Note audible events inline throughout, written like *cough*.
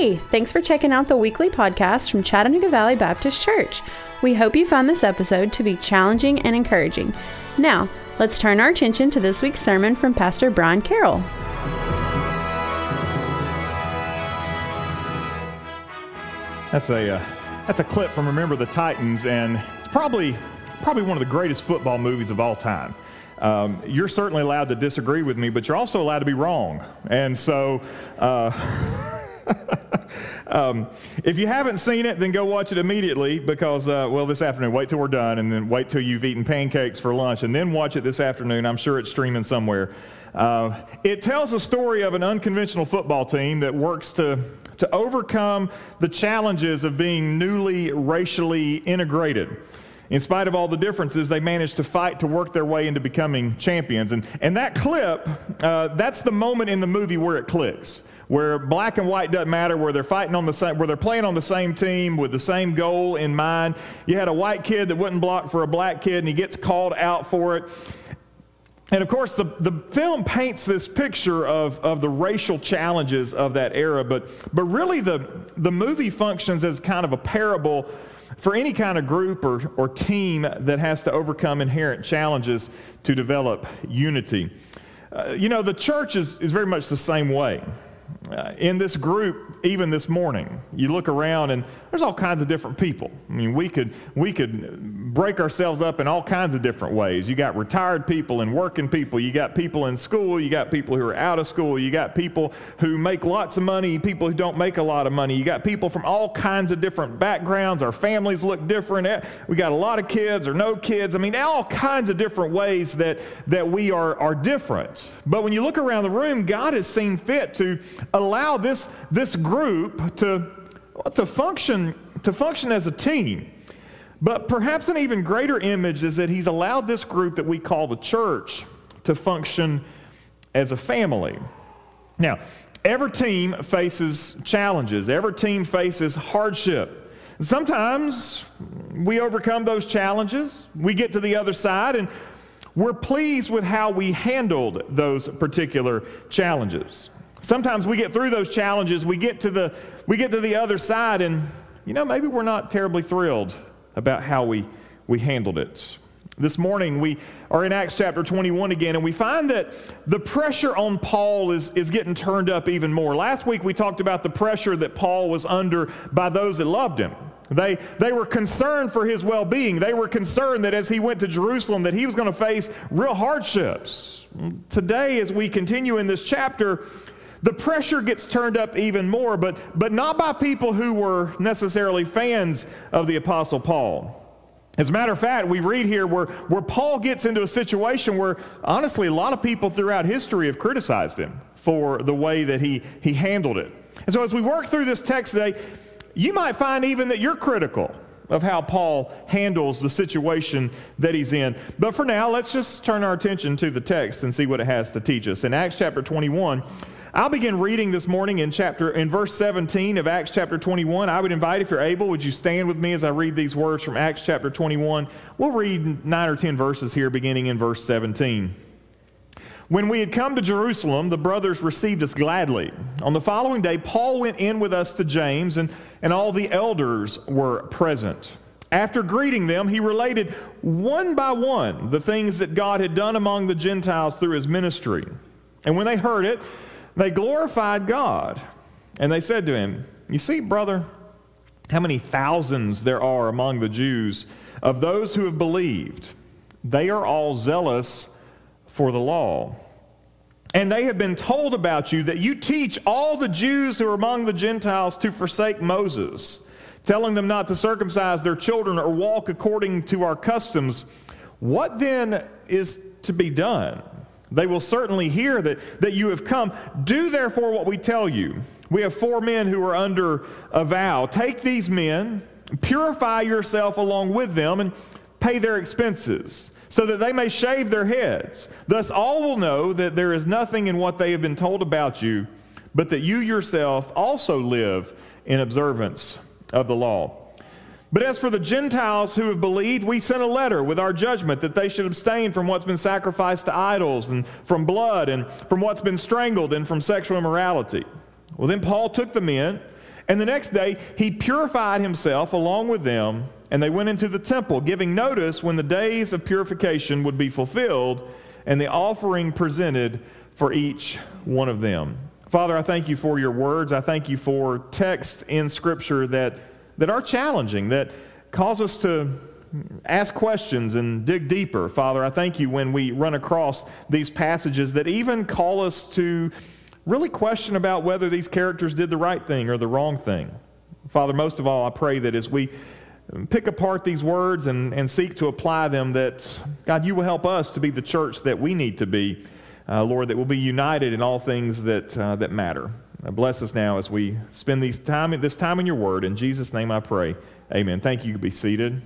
Hey, thanks for checking out the weekly podcast from Chattanooga Valley Baptist Church. We hope you found this episode to be challenging and encouraging. Now, let's turn our attention to this week's sermon from Pastor Brian Carroll. That's a uh, that's a clip from Remember the Titans, and it's probably probably one of the greatest football movies of all time. Um, you're certainly allowed to disagree with me, but you're also allowed to be wrong. And so. Uh, *laughs* um, if you haven't seen it, then go watch it immediately because, uh, well, this afternoon, wait till we're done and then wait till you've eaten pancakes for lunch and then watch it this afternoon. I'm sure it's streaming somewhere. Uh, it tells a story of an unconventional football team that works to, to overcome the challenges of being newly racially integrated. In spite of all the differences, they managed to fight to work their way into becoming champions. And, and that clip, uh, that's the moment in the movie where it clicks where black and white doesn't matter, where they're fighting on the same, where they're playing on the same team with the same goal in mind. You had a white kid that wouldn't block for a black kid, and he gets called out for it. And of course, the, the film paints this picture of, of the racial challenges of that era, but, but really the, the movie functions as kind of a parable for any kind of group or, or team that has to overcome inherent challenges to develop unity. Uh, you know, the church is, is very much the same way uh, in this group, even this morning, you look around and there's all kinds of different people. I mean, we could, we could break ourselves up in all kinds of different ways. You got retired people and working people. You got people in school. You got people who are out of school. You got people who make lots of money, people who don't make a lot of money. You got people from all kinds of different backgrounds. Our families look different. Eh, we got a lot of kids or no kids. I mean, all kinds of different ways that, that we are, are different. But when you look around the room, God has seen fit to allow this, this group to, to, function, to function as a team. But perhaps an even greater image is that he's allowed this group that we call the church to function as a family. Now, every team faces challenges, every team faces hardship. Sometimes we overcome those challenges, we get to the other side, and we're pleased with how we handled those particular challenges. Sometimes we get through those challenges, we get to the, we get to the other side, and you know, maybe we're not terribly thrilled about how we, we handled it. This morning, we are in Acts chapter 21 again, and we find that the pressure on Paul is, is getting turned up even more. Last week, we talked about the pressure that Paul was under by those that loved him. They, they were concerned for his well being. They were concerned that as he went to Jerusalem, that he was going to face real hardships. Today, as we continue in this chapter, the pressure gets turned up even more, but, but not by people who were necessarily fans of the Apostle Paul. As a matter of fact, we read here where, where Paul gets into a situation where, honestly, a lot of people throughout history have criticized him for the way that he, he handled it. And so, as we work through this text today, you might find even that you're critical of how Paul handles the situation that he's in. But for now, let's just turn our attention to the text and see what it has to teach us. In Acts chapter 21, I'll begin reading this morning in chapter in verse 17 of Acts chapter 21. I would invite if you're able, would you stand with me as I read these words from Acts chapter 21? We'll read 9 or 10 verses here beginning in verse 17. When we had come to Jerusalem, the brothers received us gladly. On the following day, Paul went in with us to James, and, and all the elders were present. After greeting them, he related one by one the things that God had done among the Gentiles through his ministry. And when they heard it, they glorified God. And they said to him, You see, brother, how many thousands there are among the Jews of those who have believed. They are all zealous for the law. And they have been told about you that you teach all the Jews who are among the Gentiles to forsake Moses, telling them not to circumcise their children or walk according to our customs. What then is to be done? They will certainly hear that, that you have come. Do therefore what we tell you. We have four men who are under a vow. Take these men, purify yourself along with them, and pay their expenses, so that they may shave their heads. Thus all will know that there is nothing in what they have been told about you, but that you yourself also live in observance of the law. But as for the Gentiles who have believed, we sent a letter with our judgment that they should abstain from what's been sacrificed to idols, and from blood, and from what's been strangled, and from sexual immorality. Well, then Paul took them in, And the next day, he purified himself along with them, and they went into the temple, giving notice when the days of purification would be fulfilled, and the offering presented for each one of them. Father, I thank you for your words. I thank you for texts in Scripture that, that are challenging, that cause us to ask questions and dig deeper. Father, I thank you when we run across these passages that even call us to really question about whether these characters did the right thing or the wrong thing. Father, most of all, I pray that as we pick apart these words and, and seek to apply them, that God, you will help us to be the church that we need to be, uh, Lord, that will be united in all things that, uh, that matter. Uh, bless us now as we spend these time, this time in your word. In Jesus' name I pray. Amen. Thank you. You be seated.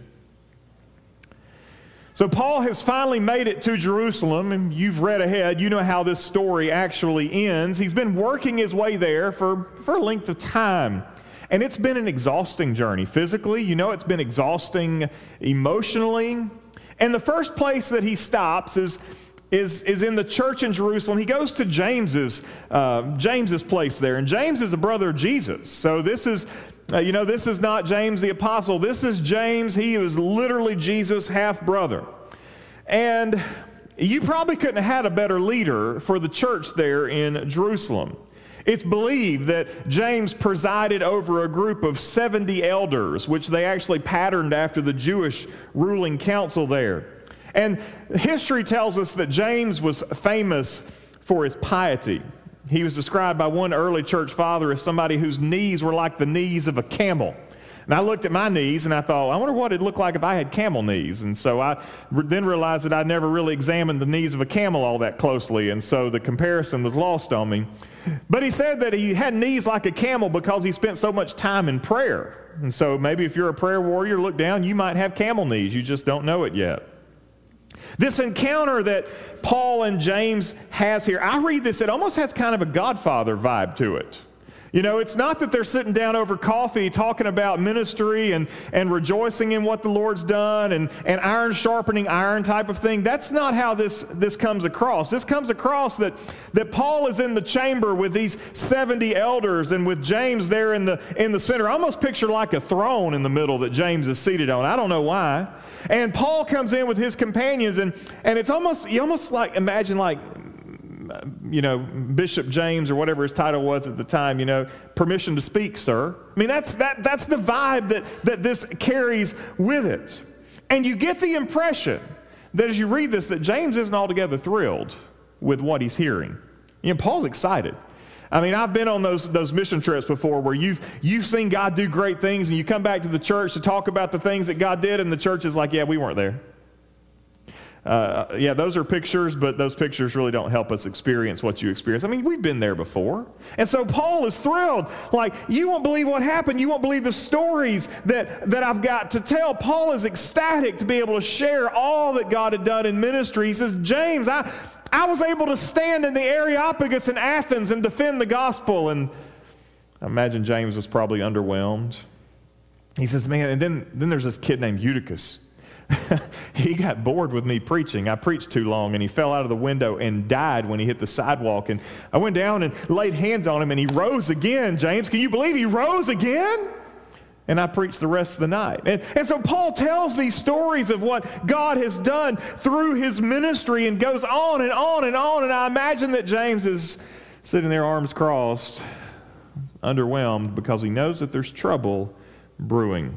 So, Paul has finally made it to Jerusalem, and you've read ahead. You know how this story actually ends. He's been working his way there for, for a length of time. And it's been an exhausting journey physically. You know, it's been exhausting emotionally. And the first place that he stops is, is, is in the church in Jerusalem. He goes to James's, uh, James's place there. And James is the brother of Jesus. So this is uh, you know, this is not James the Apostle. This is James. He was literally Jesus' half brother. And you probably couldn't have had a better leader for the church there in Jerusalem. It's believed that James presided over a group of 70 elders, which they actually patterned after the Jewish ruling council there. And history tells us that James was famous for his piety. He was described by one early church father as somebody whose knees were like the knees of a camel. And I looked at my knees and I thought, I wonder what it'd look like if I had camel knees. And so I then realized that I never really examined the knees of a camel all that closely. And so the comparison was lost on me. But he said that he had knees like a camel because he spent so much time in prayer. And so maybe if you're a prayer warrior, look down, you might have camel knees. You just don't know it yet. This encounter that Paul and James has here, I read this, it almost has kind of a Godfather vibe to it. You know, it's not that they're sitting down over coffee talking about ministry and, and rejoicing in what the Lord's done and, and iron sharpening iron type of thing. That's not how this, this comes across. This comes across that, that Paul is in the chamber with these 70 elders and with James there in the, in the center. I almost picture like a throne in the middle that James is seated on. I don't know why. And Paul comes in with his companions, and, and it's almost, you almost like imagine like you know, Bishop James or whatever his title was at the time, you know, permission to speak, sir. I mean, that's, that, that's the vibe that, that this carries with it. And you get the impression that as you read this, that James isn't altogether thrilled with what he's hearing. You know, Paul's excited. I mean, I've been on those, those mission trips before where you've, you've seen God do great things and you come back to the church to talk about the things that God did, and the church is like, yeah, we weren't there. Uh, yeah, those are pictures, but those pictures really don't help us experience what you experience. I mean, we've been there before. And so Paul is thrilled. Like, you won't believe what happened. You won't believe the stories that, that I've got to tell. Paul is ecstatic to be able to share all that God had done in ministry. He says, James, I, I was able to stand in the Areopagus in Athens and defend the gospel. And I imagine James was probably underwhelmed. He says, Man, and then, then there's this kid named Eutychus. *laughs* he got bored with me preaching. I preached too long and he fell out of the window and died when he hit the sidewalk. And I went down and laid hands on him and he rose again. James, can you believe he rose again? And I preached the rest of the night. And, and so Paul tells these stories of what God has done through his ministry and goes on and on and on. And I imagine that James is sitting there, arms crossed, underwhelmed because he knows that there's trouble brewing.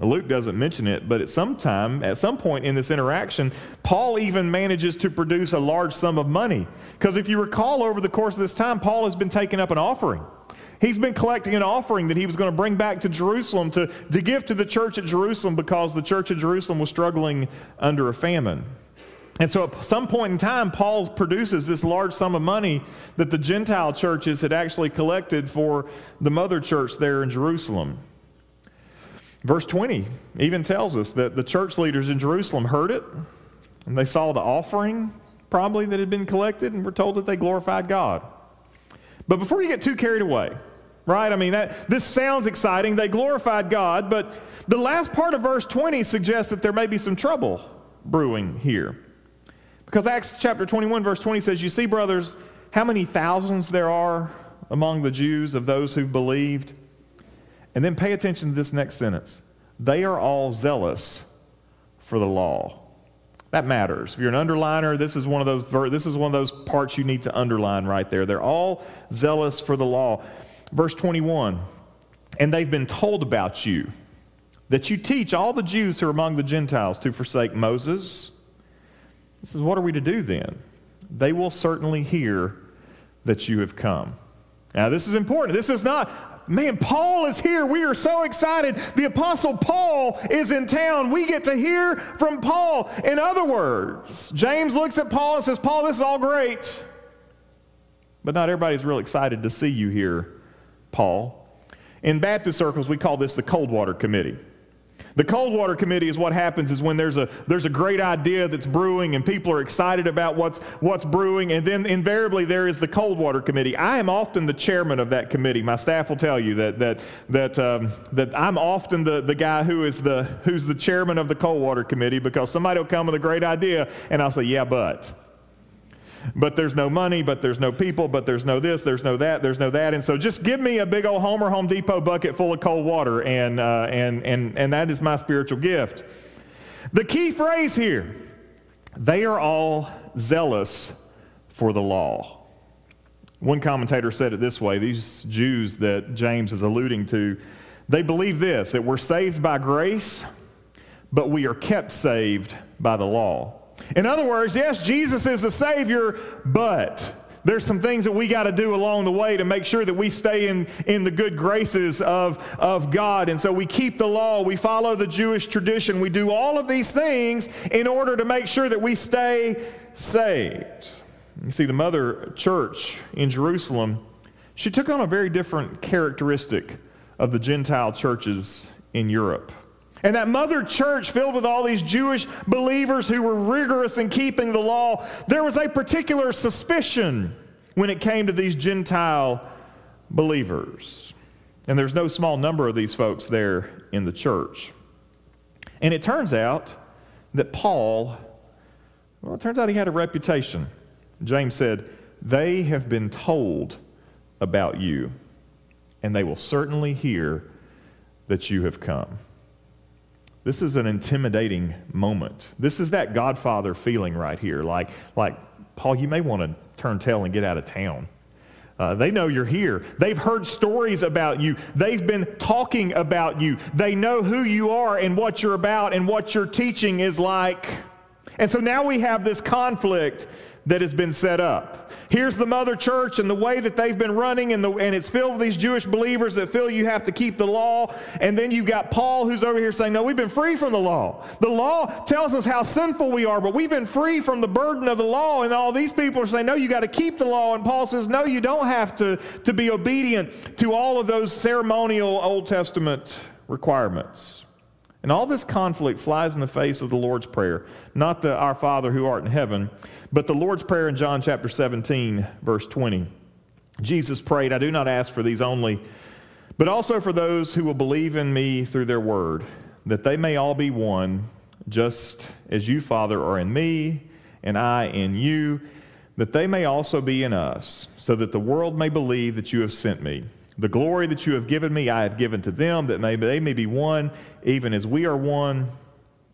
Luke doesn't mention it, but at some time, at some point in this interaction, Paul even manages to produce a large sum of money. Because if you recall, over the course of this time, Paul has been taking up an offering. He's been collecting an offering that he was going to bring back to Jerusalem to, to give to the church at Jerusalem because the church at Jerusalem was struggling under a famine. And so at some point in time, Paul produces this large sum of money that the Gentile churches had actually collected for the mother church there in Jerusalem. Verse 20 even tells us that the church leaders in Jerusalem heard it, and they saw the offering probably that had been collected, and were told that they glorified God. But before you get too carried away, right? I mean, that, this sounds exciting. They glorified God, but the last part of verse 20 suggests that there may be some trouble brewing here. Because Acts chapter 21, verse 20 says, You see, brothers, how many thousands there are among the Jews of those who've believed And then pay attention to this next sentence. They are all zealous for the law. That matters. If you're an underliner, this is one of those this is one of those parts you need to underline right there. They're all zealous for the law. Verse 21. And they've been told about you that you teach all the Jews who are among the Gentiles to forsake Moses. This is what are we to do then? They will certainly hear that you have come. Now, this is important. This is not, man, Paul is here. We are so excited. The Apostle Paul is in town. We get to hear from Paul. In other words, James looks at Paul and says, Paul, this is all great. But not everybody's real excited to see you here, Paul. In Baptist circles, we call this the Coldwater Committee. The cold water committee is what happens is when there's a there's a great idea that's brewing and people are excited about what's what's brewing and then invariably there is the cold water committee. I am often the chairman of that committee. My staff will tell you that that that um, that I'm often the, the guy who is the who's the chairman of the cold water committee because somebody will come with a great idea and I'll say yeah but but there's no money, but there's no people, but there's no this, there's no that, there's no that. And so just give me a big old Homer Home Depot bucket full of cold water, and, uh, and, and, and that is my spiritual gift. The key phrase here they are all zealous for the law. One commentator said it this way these Jews that James is alluding to, they believe this that we're saved by grace, but we are kept saved by the law. In other words, yes, Jesus is the Savior, but there's some things that we got to do along the way to make sure that we stay in, in the good graces of, of God. And so we keep the law, we follow the Jewish tradition, we do all of these things in order to make sure that we stay saved. You see, the mother church in Jerusalem, she took on a very different characteristic of the Gentile churches in Europe. And that mother church filled with all these Jewish believers who were rigorous in keeping the law, there was a particular suspicion when it came to these Gentile believers. And there's no small number of these folks there in the church. And it turns out that Paul, well, it turns out he had a reputation. James said, They have been told about you, and they will certainly hear that you have come. This is an intimidating moment. This is that Godfather feeling right here. Like, like Paul, you may want to turn tail and get out of town. Uh, they know you're here. They've heard stories about you. They've been talking about you. They know who you are and what you're about and what your teaching is like. And so now we have this conflict that has been set up. Here's the mother church and the way that they've been running, and, the, and it's filled with these Jewish believers that feel you have to keep the law. And then you've got Paul who's over here saying, No, we've been free from the law. The law tells us how sinful we are, but we've been free from the burden of the law. And all these people are saying, No, you got to keep the law. And Paul says, No, you don't have to, to be obedient to all of those ceremonial Old Testament requirements. And all this conflict flies in the face of the Lord's Prayer, not the Our Father who art in heaven, but the Lord's Prayer in John chapter 17, verse 20. Jesus prayed, I do not ask for these only, but also for those who will believe in me through their word, that they may all be one, just as you, Father, are in me, and I in you, that they may also be in us, so that the world may believe that you have sent me. The glory that you have given me, I have given to them, that may, they may be one, even as we are one,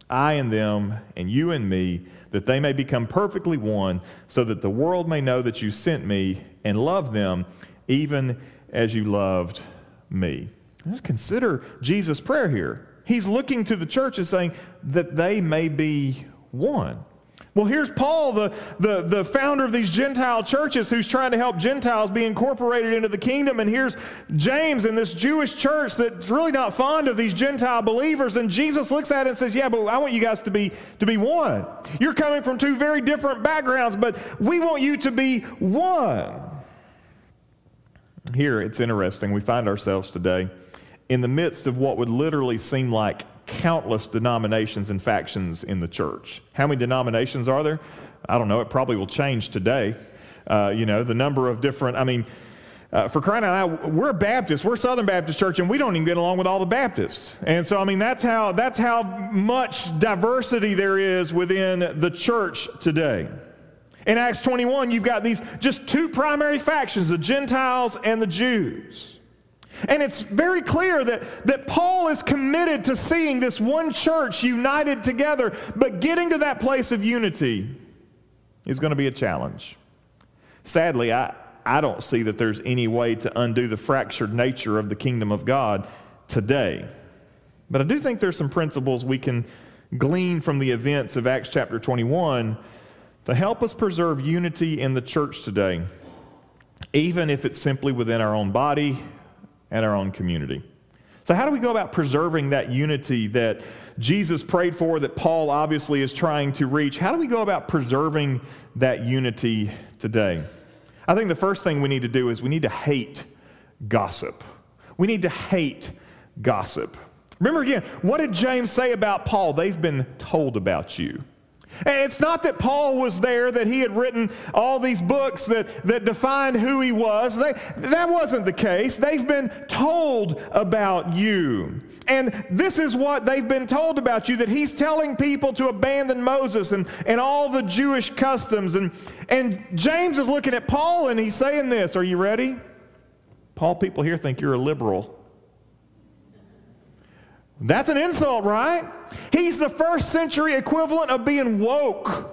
I and them, and you and me, that they may become perfectly one, so that the world may know that you sent me and love them, even as you loved me. Just consider Jesus' prayer here. He's looking to the church and saying that they may be one. Well, here's Paul, the, the, the founder of these Gentile churches, who's trying to help Gentiles be incorporated into the kingdom. And here's James in this Jewish church that's really not fond of these Gentile believers. And Jesus looks at it and says, Yeah, but I want you guys to be, to be one. You're coming from two very different backgrounds, but we want you to be one. Here, it's interesting. We find ourselves today in the midst of what would literally seem like countless denominations and factions in the church. How many denominations are there? I don't know. It probably will change today. Uh, you know, the number of different, I mean, uh, for crying out loud, we're Baptists, we're Southern Baptist Church, and we don't even get along with all the Baptists. And so, I mean, that's how that's how much diversity there is within the church today. In Acts 21, you've got these just two primary factions: the Gentiles and the Jews. And it's very clear that, that Paul is committed to seeing this one church united together, but getting to that place of unity is going to be a challenge. Sadly, I, I don't see that there's any way to undo the fractured nature of the kingdom of God today. But I do think there's some principles we can glean from the events of Acts chapter 21 to help us preserve unity in the church today, even if it's simply within our own body and our own community. So, how do we go about preserving that unity that Jesus prayed for, that Paul obviously is trying to reach? How do we go about preserving that unity today? I think the first thing we need to do is we need to hate gossip. We need to hate gossip. Remember again, what did James say about Paul? They've been told about you. It's not that Paul was there, that he had written all these books that, that defined who he was. They, that wasn't the case. They've been told about you. And this is what they've been told about you that he's telling people to abandon Moses and, and all the Jewish customs. And, and James is looking at Paul and he's saying this Are you ready? Paul, people here think you're a liberal. That's an insult, right? He's the first century equivalent of being woke.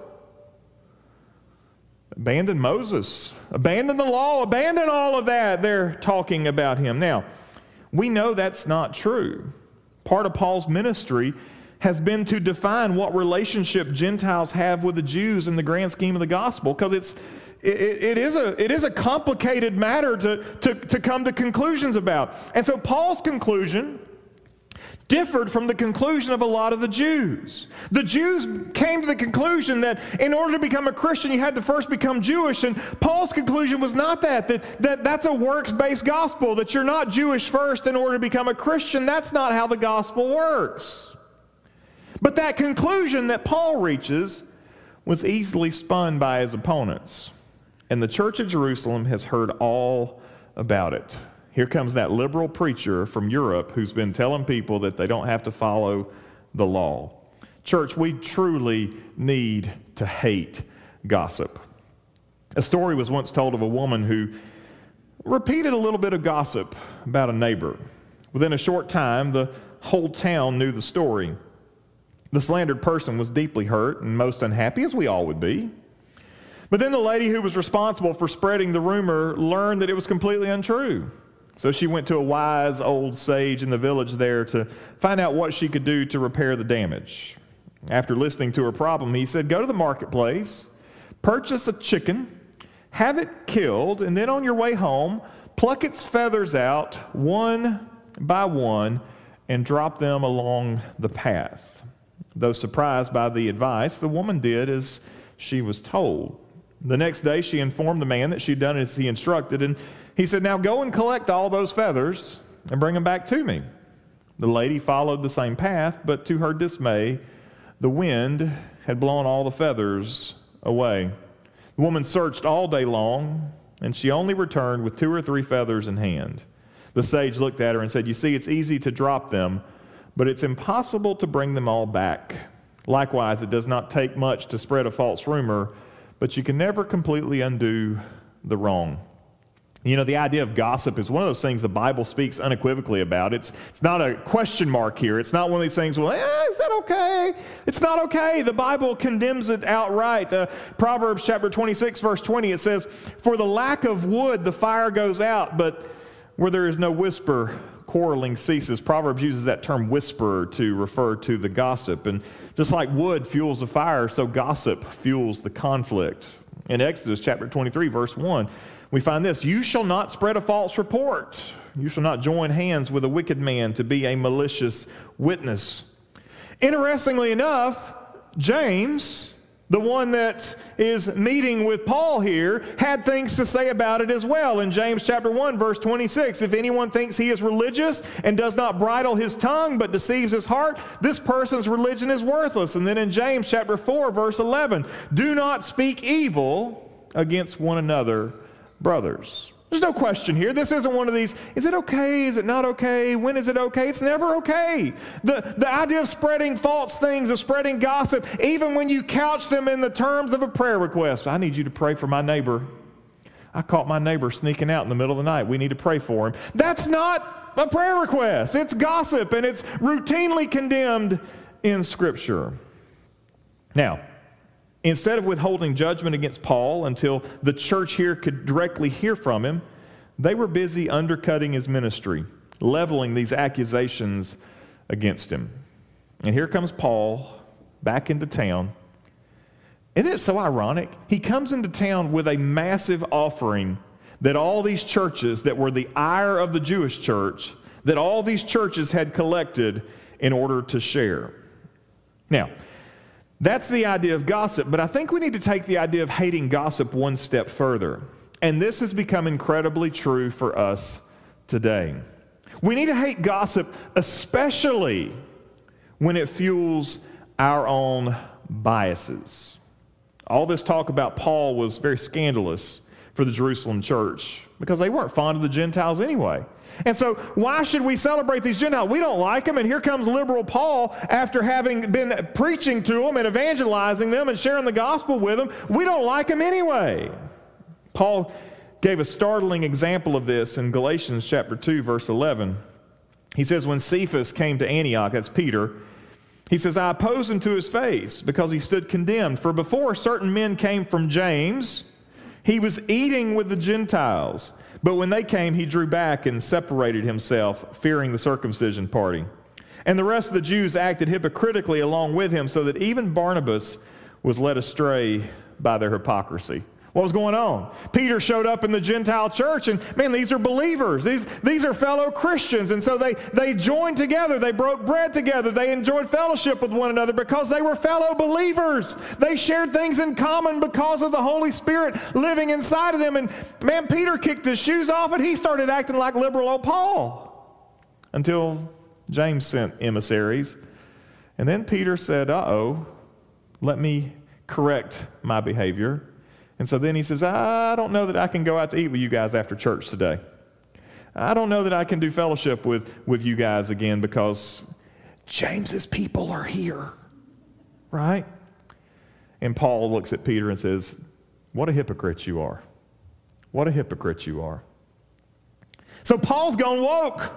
Abandon Moses, abandon the law, abandon all of that. They're talking about him. Now, we know that's not true. Part of Paul's ministry has been to define what relationship Gentiles have with the Jews in the grand scheme of the gospel, because it's it, it, is a, it is a complicated matter to, to, to come to conclusions about. And so Paul's conclusion differed from the conclusion of a lot of the Jews. The Jews came to the conclusion that in order to become a Christian, you had to first become Jewish. And Paul's conclusion was not that, that, that that's a works based gospel, that you're not Jewish first in order to become a Christian. That's not how the gospel works. But that conclusion that Paul reaches was easily spun by his opponents. And the church of Jerusalem has heard all about it. Here comes that liberal preacher from Europe who's been telling people that they don't have to follow the law. Church, we truly need to hate gossip. A story was once told of a woman who repeated a little bit of gossip about a neighbor. Within a short time, the whole town knew the story. The slandered person was deeply hurt and most unhappy, as we all would be. But then the lady who was responsible for spreading the rumor learned that it was completely untrue. So she went to a wise old sage in the village there to find out what she could do to repair the damage. After listening to her problem, he said, Go to the marketplace, purchase a chicken, have it killed, and then on your way home, pluck its feathers out one by one and drop them along the path. Though surprised by the advice, the woman did as she was told. The next day, she informed the man that she'd done as he instructed, and he said, Now go and collect all those feathers and bring them back to me. The lady followed the same path, but to her dismay, the wind had blown all the feathers away. The woman searched all day long, and she only returned with two or three feathers in hand. The sage looked at her and said, You see, it's easy to drop them, but it's impossible to bring them all back. Likewise, it does not take much to spread a false rumor, but you can never completely undo the wrong. You know, the idea of gossip is one of those things the Bible speaks unequivocally about. It's, it's not a question mark here. It's not one of these things, well, eh, is that okay? It's not okay. The Bible condemns it outright. Uh, Proverbs chapter 26, verse 20, it says, For the lack of wood, the fire goes out, but where there is no whisper, quarreling ceases. Proverbs uses that term whisperer to refer to the gossip. And just like wood fuels the fire, so gossip fuels the conflict. In Exodus chapter 23, verse 1, we find this You shall not spread a false report. You shall not join hands with a wicked man to be a malicious witness. Interestingly enough, James, the one that is meeting with Paul here, had things to say about it as well. In James chapter 1 verse 26, if anyone thinks he is religious and does not bridle his tongue but deceives his heart, this person's religion is worthless. And then in James chapter 4 verse 11, do not speak evil against one another brothers. There's no question here. This isn't one of these, is it okay? Is it not okay? When is it okay? It's never okay. The, the idea of spreading false things, of spreading gossip, even when you couch them in the terms of a prayer request. I need you to pray for my neighbor. I caught my neighbor sneaking out in the middle of the night. We need to pray for him. That's not a prayer request. It's gossip and it's routinely condemned in Scripture. Now, instead of withholding judgment against Paul until the church here could directly hear from him, they were busy undercutting his ministry, leveling these accusations against him. And here comes Paul back into town. Isn't it so ironic? He comes into town with a massive offering that all these churches that were the ire of the Jewish church, that all these churches had collected in order to share. Now, that's the idea of gossip, but I think we need to take the idea of hating gossip one step further. And this has become incredibly true for us today. We need to hate gossip, especially when it fuels our own biases. All this talk about Paul was very scandalous for the Jerusalem church because they weren't fond of the Gentiles anyway. And so, why should we celebrate these Gentiles? We don't like them, and here comes liberal Paul after having been preaching to them and evangelizing them and sharing the gospel with them. We don't like them anyway. Paul gave a startling example of this in Galatians chapter 2, verse 11. He says, When Cephas came to Antioch, that's Peter, he says, I opposed him to his face because he stood condemned. For before certain men came from James, he was eating with the Gentiles. But when they came, he drew back and separated himself, fearing the circumcision party. And the rest of the Jews acted hypocritically along with him, so that even Barnabas was led astray by their hypocrisy. What was going on? Peter showed up in the Gentile church, and man, these are believers. These, these are fellow Christians. And so they, they joined together. They broke bread together. They enjoyed fellowship with one another because they were fellow believers. They shared things in common because of the Holy Spirit living inside of them. And man, Peter kicked his shoes off and he started acting like liberal old Paul until James sent emissaries. And then Peter said, Uh oh, let me correct my behavior. And so then he says, I don't know that I can go out to eat with you guys after church today. I don't know that I can do fellowship with, with you guys again because James's people are here. Right? And Paul looks at Peter and says, What a hypocrite you are. What a hypocrite you are. So Paul's gone woke.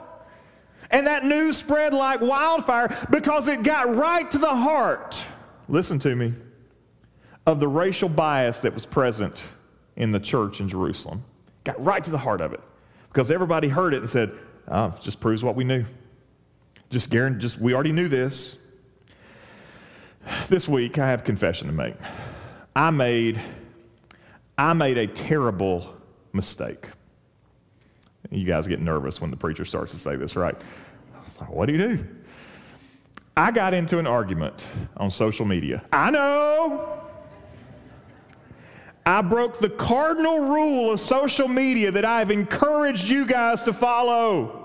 And that news spread like wildfire because it got right to the heart. Listen to me of the racial bias that was present in the church in Jerusalem. Got right to the heart of it because everybody heard it and said, oh, just proves what we knew. Just guarantee, just we already knew this. This week I have confession to make. I made I made a terrible mistake. You guys get nervous when the preacher starts to say this, right? I was Like, what do you do? I got into an argument on social media. I know I broke the cardinal rule of social media that I've encouraged you guys to follow.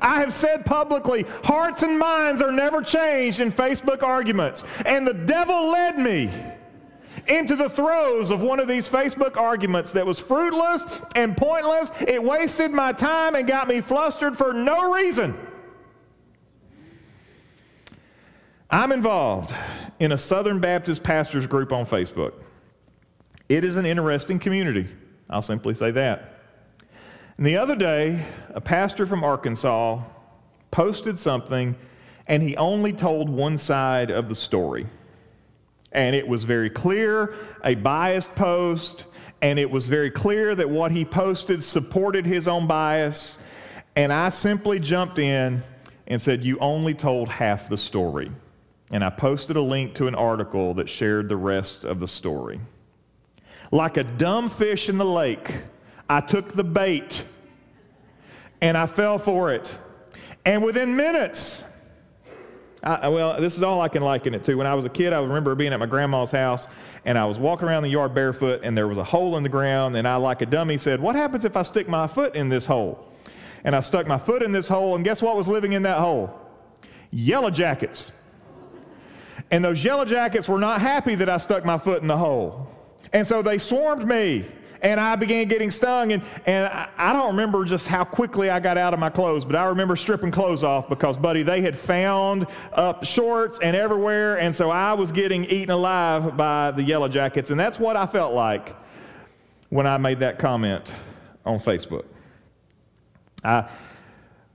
I have said publicly, hearts and minds are never changed in Facebook arguments. And the devil led me into the throes of one of these Facebook arguments that was fruitless and pointless. It wasted my time and got me flustered for no reason. I'm involved in a Southern Baptist pastors group on Facebook. It is an interesting community. I'll simply say that. And the other day, a pastor from Arkansas posted something, and he only told one side of the story. And it was very clear, a biased post, and it was very clear that what he posted supported his own bias. And I simply jumped in and said, You only told half the story. And I posted a link to an article that shared the rest of the story. Like a dumb fish in the lake, I took the bait and I fell for it. And within minutes, I, well, this is all I can liken it to. When I was a kid, I remember being at my grandma's house and I was walking around the yard barefoot and there was a hole in the ground. And I, like a dummy, said, What happens if I stick my foot in this hole? And I stuck my foot in this hole, and guess what was living in that hole? Yellow jackets. And those yellow jackets were not happy that I stuck my foot in the hole. And so they swarmed me and I began getting stung. And, and I, don't remember just how quickly I got out of my clothes, but I remember stripping clothes off because, buddy, they had found up shorts and everywhere. And so I was getting eaten alive by the yellow jackets. And that's what I felt like when I made that comment on Facebook. I,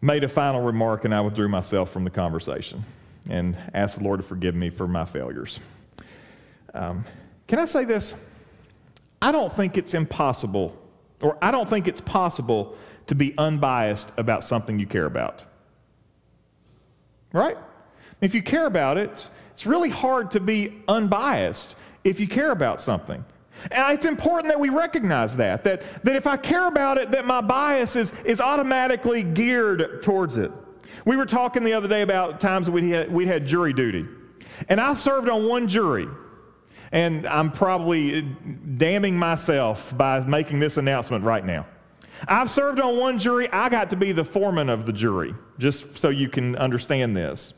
made a final remark and I withdrew myself from the conversation and asked the Lord to forgive me for my failures. Um, can I say this? I don't think it's impossible, or I don't think it's possible to be unbiased about something you care about. Right? If you care about it, it's really hard to be unbiased if you care about something. And it's important that we recognize that, that, that if I care about it, that my bias is, is automatically geared towards it. We were talking the other day about times we had, we had jury duty. And I served on one jury. And I'm probably damning myself by making this announcement right now. I've served on one jury. I got to be the foreman of the jury, just so you can understand this.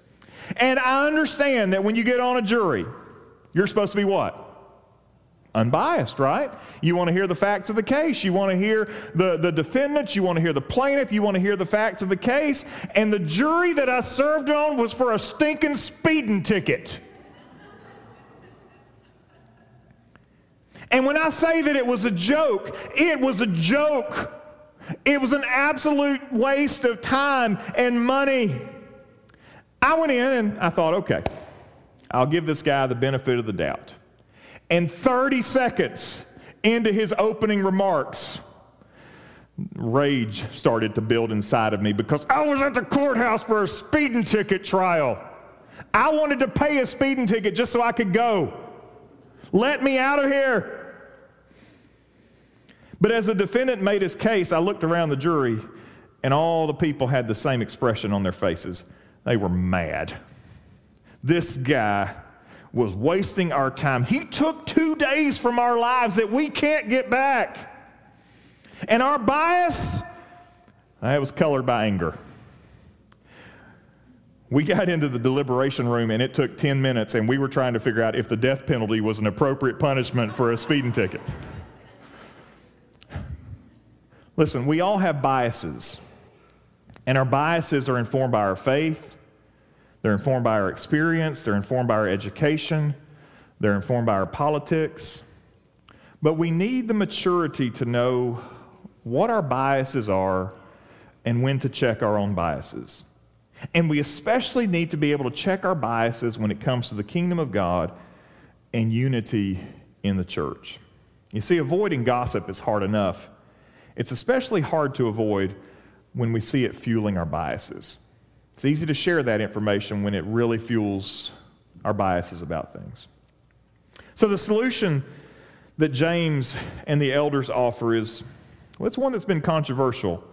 And I understand that when you get on a jury, you're supposed to be what? Unbiased, right? You want to hear the facts of the case. You want to hear the, the defendants. You want to hear the plaintiff. You want to hear the facts of the case. And the jury that I served on was for a stinking speeding ticket. And when I say that it was a joke, it was a joke. It was an absolute waste of time and money. I went in and I thought, okay, I'll give this guy the benefit of the doubt. And 30 seconds into his opening remarks, rage started to build inside of me because I was at the courthouse for a speeding ticket trial. I wanted to pay a speeding ticket just so I could go. Let me out of here. But as the defendant made his case, I looked around the jury, and all the people had the same expression on their faces. They were mad. This guy was wasting our time. He took two days from our lives that we can't get back. And our bias, that was colored by anger. We got into the deliberation room and it took 10 minutes, and we were trying to figure out if the death penalty was an appropriate punishment for a speeding ticket. Listen, we all have biases, and our biases are informed by our faith, they're informed by our experience, they're informed by our education, they're informed by our politics. But we need the maturity to know what our biases are and when to check our own biases. And we especially need to be able to check our biases when it comes to the kingdom of God and unity in the church. You see, avoiding gossip is hard enough. It's especially hard to avoid when we see it fueling our biases. It's easy to share that information when it really fuels our biases about things. So, the solution that James and the elders offer is well, it's one that's been controversial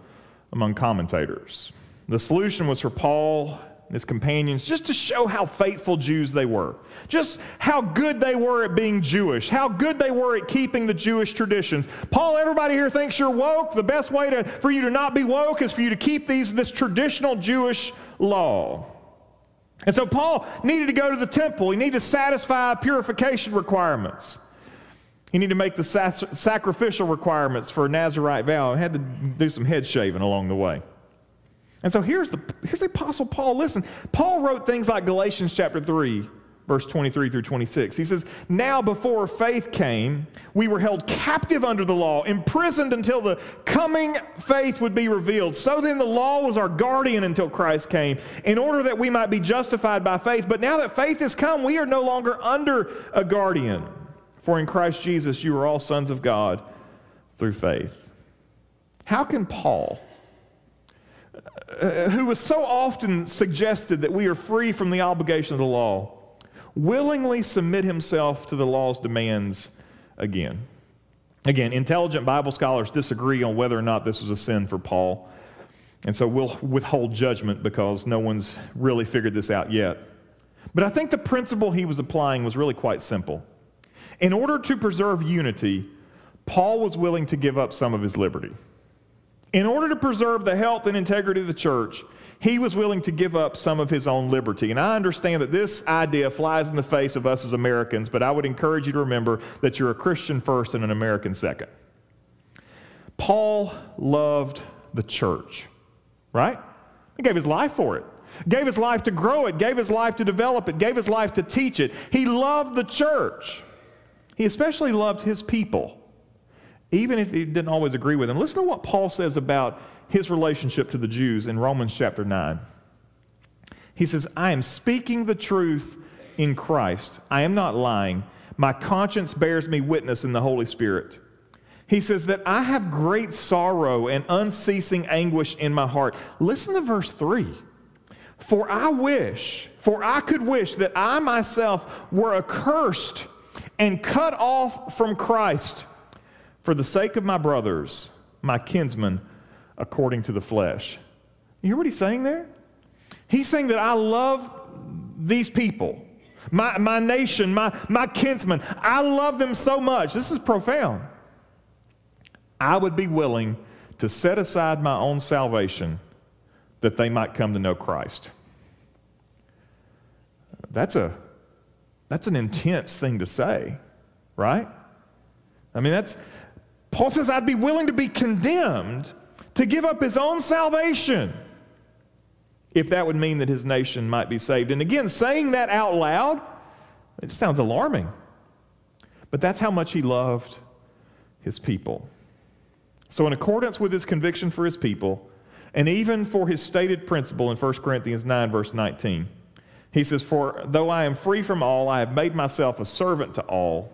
among commentators. The solution was for Paul his companions, just to show how faithful Jews they were, just how good they were at being Jewish, how good they were at keeping the Jewish traditions. Paul, everybody here thinks you're woke. The best way to, for you to not be woke is for you to keep these, this traditional Jewish law. And so Paul needed to go to the temple. He needed to satisfy purification requirements. He needed to make the sacrificial requirements for a Nazarite vow. He had to do some head shaving along the way. And so here's the, here's the Apostle Paul. Listen, Paul wrote things like Galatians chapter 3, verse 23 through 26. He says, Now before faith came, we were held captive under the law, imprisoned until the coming faith would be revealed. So then the law was our guardian until Christ came, in order that we might be justified by faith. But now that faith has come, we are no longer under a guardian. For in Christ Jesus you are all sons of God through faith. How can Paul? Uh, who was so often suggested that we are free from the obligation of the law, willingly submit himself to the law's demands again. Again, intelligent Bible scholars disagree on whether or not this was a sin for Paul. And so we'll withhold judgment because no one's really figured this out yet. But I think the principle he was applying was really quite simple. In order to preserve unity, Paul was willing to give up some of his liberty. In order to preserve the health and integrity of the church, he was willing to give up some of his own liberty. And I understand that this idea flies in the face of us as Americans, but I would encourage you to remember that you're a Christian first and an American second. Paul loved the church, right? He gave his life for it, gave his life to grow it, gave his life to develop it, gave his life to teach it. He loved the church. He especially loved his people even if he didn't always agree with him. Listen to what Paul says about his relationship to the Jews in Romans chapter 9. He says, I am speaking the truth in Christ. I am not lying. My conscience bears me witness in the Holy Spirit. He says that I have great sorrow and unceasing anguish in my heart. Listen to verse 3. For I wish, for I could wish that I myself were accursed and cut off from Christ for the sake of my brothers, my kinsmen, according to the flesh. You hear what he's saying there? He's saying that I love these people, my, my nation, my, my kinsmen. I love them so much. This is profound. I would be willing to set aside my own salvation that they might come to know Christ. That's, a, that's an intense thing to say, right? I mean, that's, Paul says, I'd be willing to be condemned to give up his own salvation if that would mean that his nation might be saved. And again, saying that out loud, it sounds alarming. But that's how much he loved his people. So, in accordance with his conviction for his people, and even for his stated principle in 1 Corinthians 9, verse 19, he says, For though I am free from all, I have made myself a servant to all,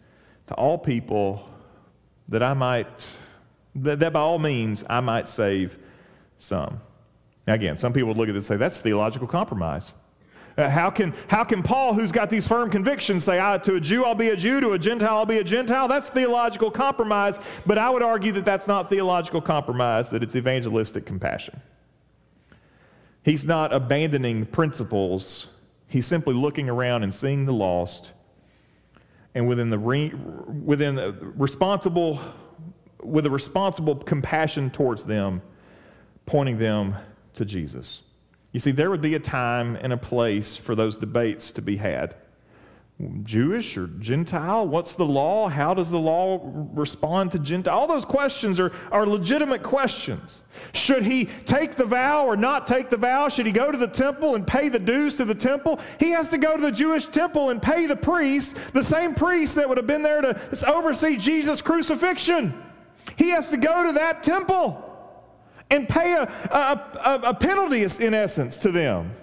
to all people, that I might, that, that by all means I might save some. Now again, some people would look at this and say, that's theological compromise. Uh, how, can, how can Paul, who's got these firm convictions, say, to a Jew I'll be a Jew, to a Gentile I'll be a Gentile? That's theological compromise, but I would argue that that's not theological compromise, that it's evangelistic compassion. He's not abandoning principles, he's simply looking around and seeing the lost, and within the, re, within the responsible, with a responsible compassion towards them, pointing them to Jesus. You see, there would be a time and a place for those debates to be had. Jewish or Gentile? What's the law? How does the law respond to Gentile? All those questions are, are legitimate questions. Should he take the vow or not take the vow? Should he go to the temple and pay the dues to the temple? He has to go to the Jewish temple and pay the priest, the same priest that would have been there to oversee Jesus' crucifixion. He has to go to that temple and pay a, a, a, penalty, in essence, to them.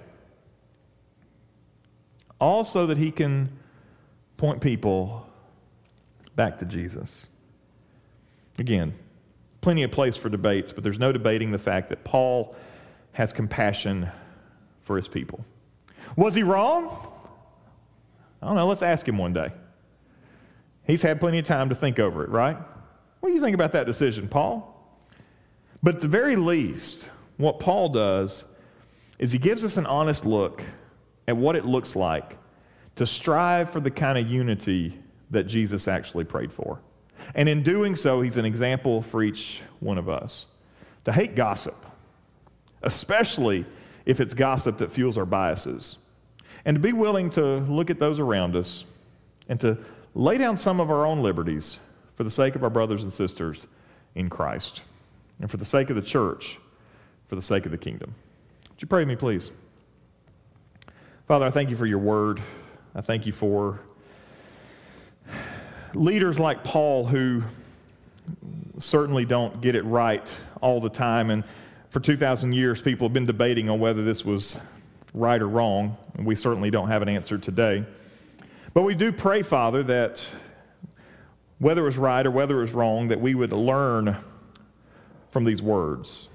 All so that he can point people back to Jesus. Again, plenty of place for debates, but there's no debating the fact that Paul has compassion for his people. Was he wrong? I don't know. Let's ask him one day. He's had plenty of time to think over it, right? What do you think about that decision, Paul? But at the very least, what Paul does is he gives us an honest look at what it looks like to strive for the kind of unity that Jesus actually prayed for. And in doing so, he's an example for each one of us to hate gossip, especially if it's gossip that fuels our biases, and to be willing to look at those around us and to lay down some of our own liberties for the sake of our brothers and sisters in Christ and for the sake of the church, for the sake of the kingdom. Would you pray with me, please? Father, I thank you for your word. I thank you for leaders like Paul who certainly don't get it right all the time. And for 2,000 years, people have been debating on whether this was right or wrong. And we certainly don't have an answer today. But we do pray, Father, that whether it was right or whether it was wrong, that we would learn from these words.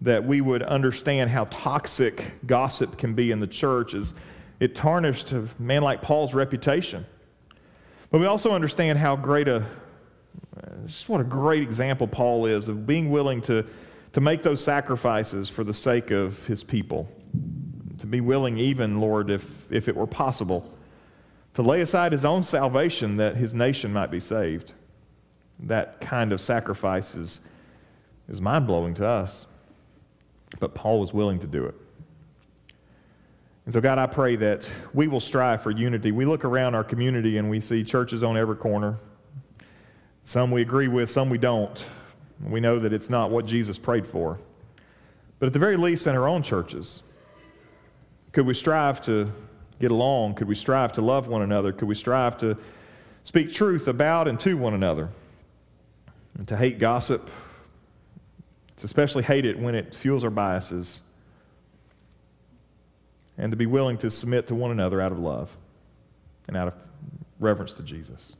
That we would understand how toxic gossip can be in the church as it tarnished a man like Paul's reputation. But we also understand how great a, just what a great example Paul is of being willing to, to make those sacrifices for the sake of his people. To be willing, even, Lord, if, if it were possible, to lay aside his own salvation that his nation might be saved. That kind of sacrifice is is mind blowing to us. but Paul was willing to do it. And so, God, I pray that we will strive for unity. We look around our community and we see churches on every corner. Some we agree with, some we don't. We know that it's not what Jesus prayed for. But at the very least, in our own churches, could we strive to get along? Could we strive to love one another? Could we strive to speak truth about and to one another? And to hate gossip, to especially hate it when it fuels our biases and to be willing to submit to one another out of love and out of reverence to Jesus.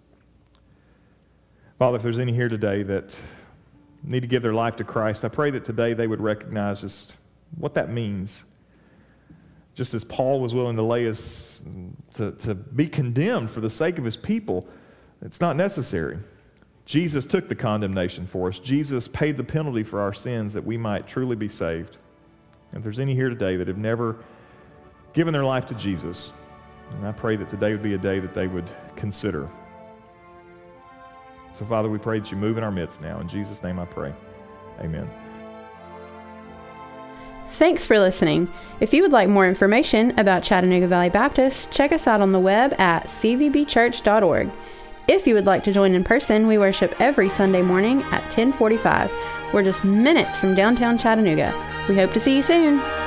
Father, if there's any here today that need to give their life to Christ, I pray that today they would recognize just what that means. Just as Paul was willing to lay his, to, to be condemned for the sake of his people, it's not necessary. Jesus took the condemnation for us. Jesus paid the penalty for our sins that we might truly be saved. If there's any here today that have never given their life to Jesus. And I pray that today would be a day that they would consider. So, Father, we pray that you move in our midst now. In Jesus' name I pray. Amen. Thanks for listening. If you would like more information about Chattanooga Valley Baptist, check us out on the web at cvbchurch.org. If you would like to join in person, we worship every Sunday morning at 1045. We're just minutes from downtown Chattanooga. We hope to see you soon.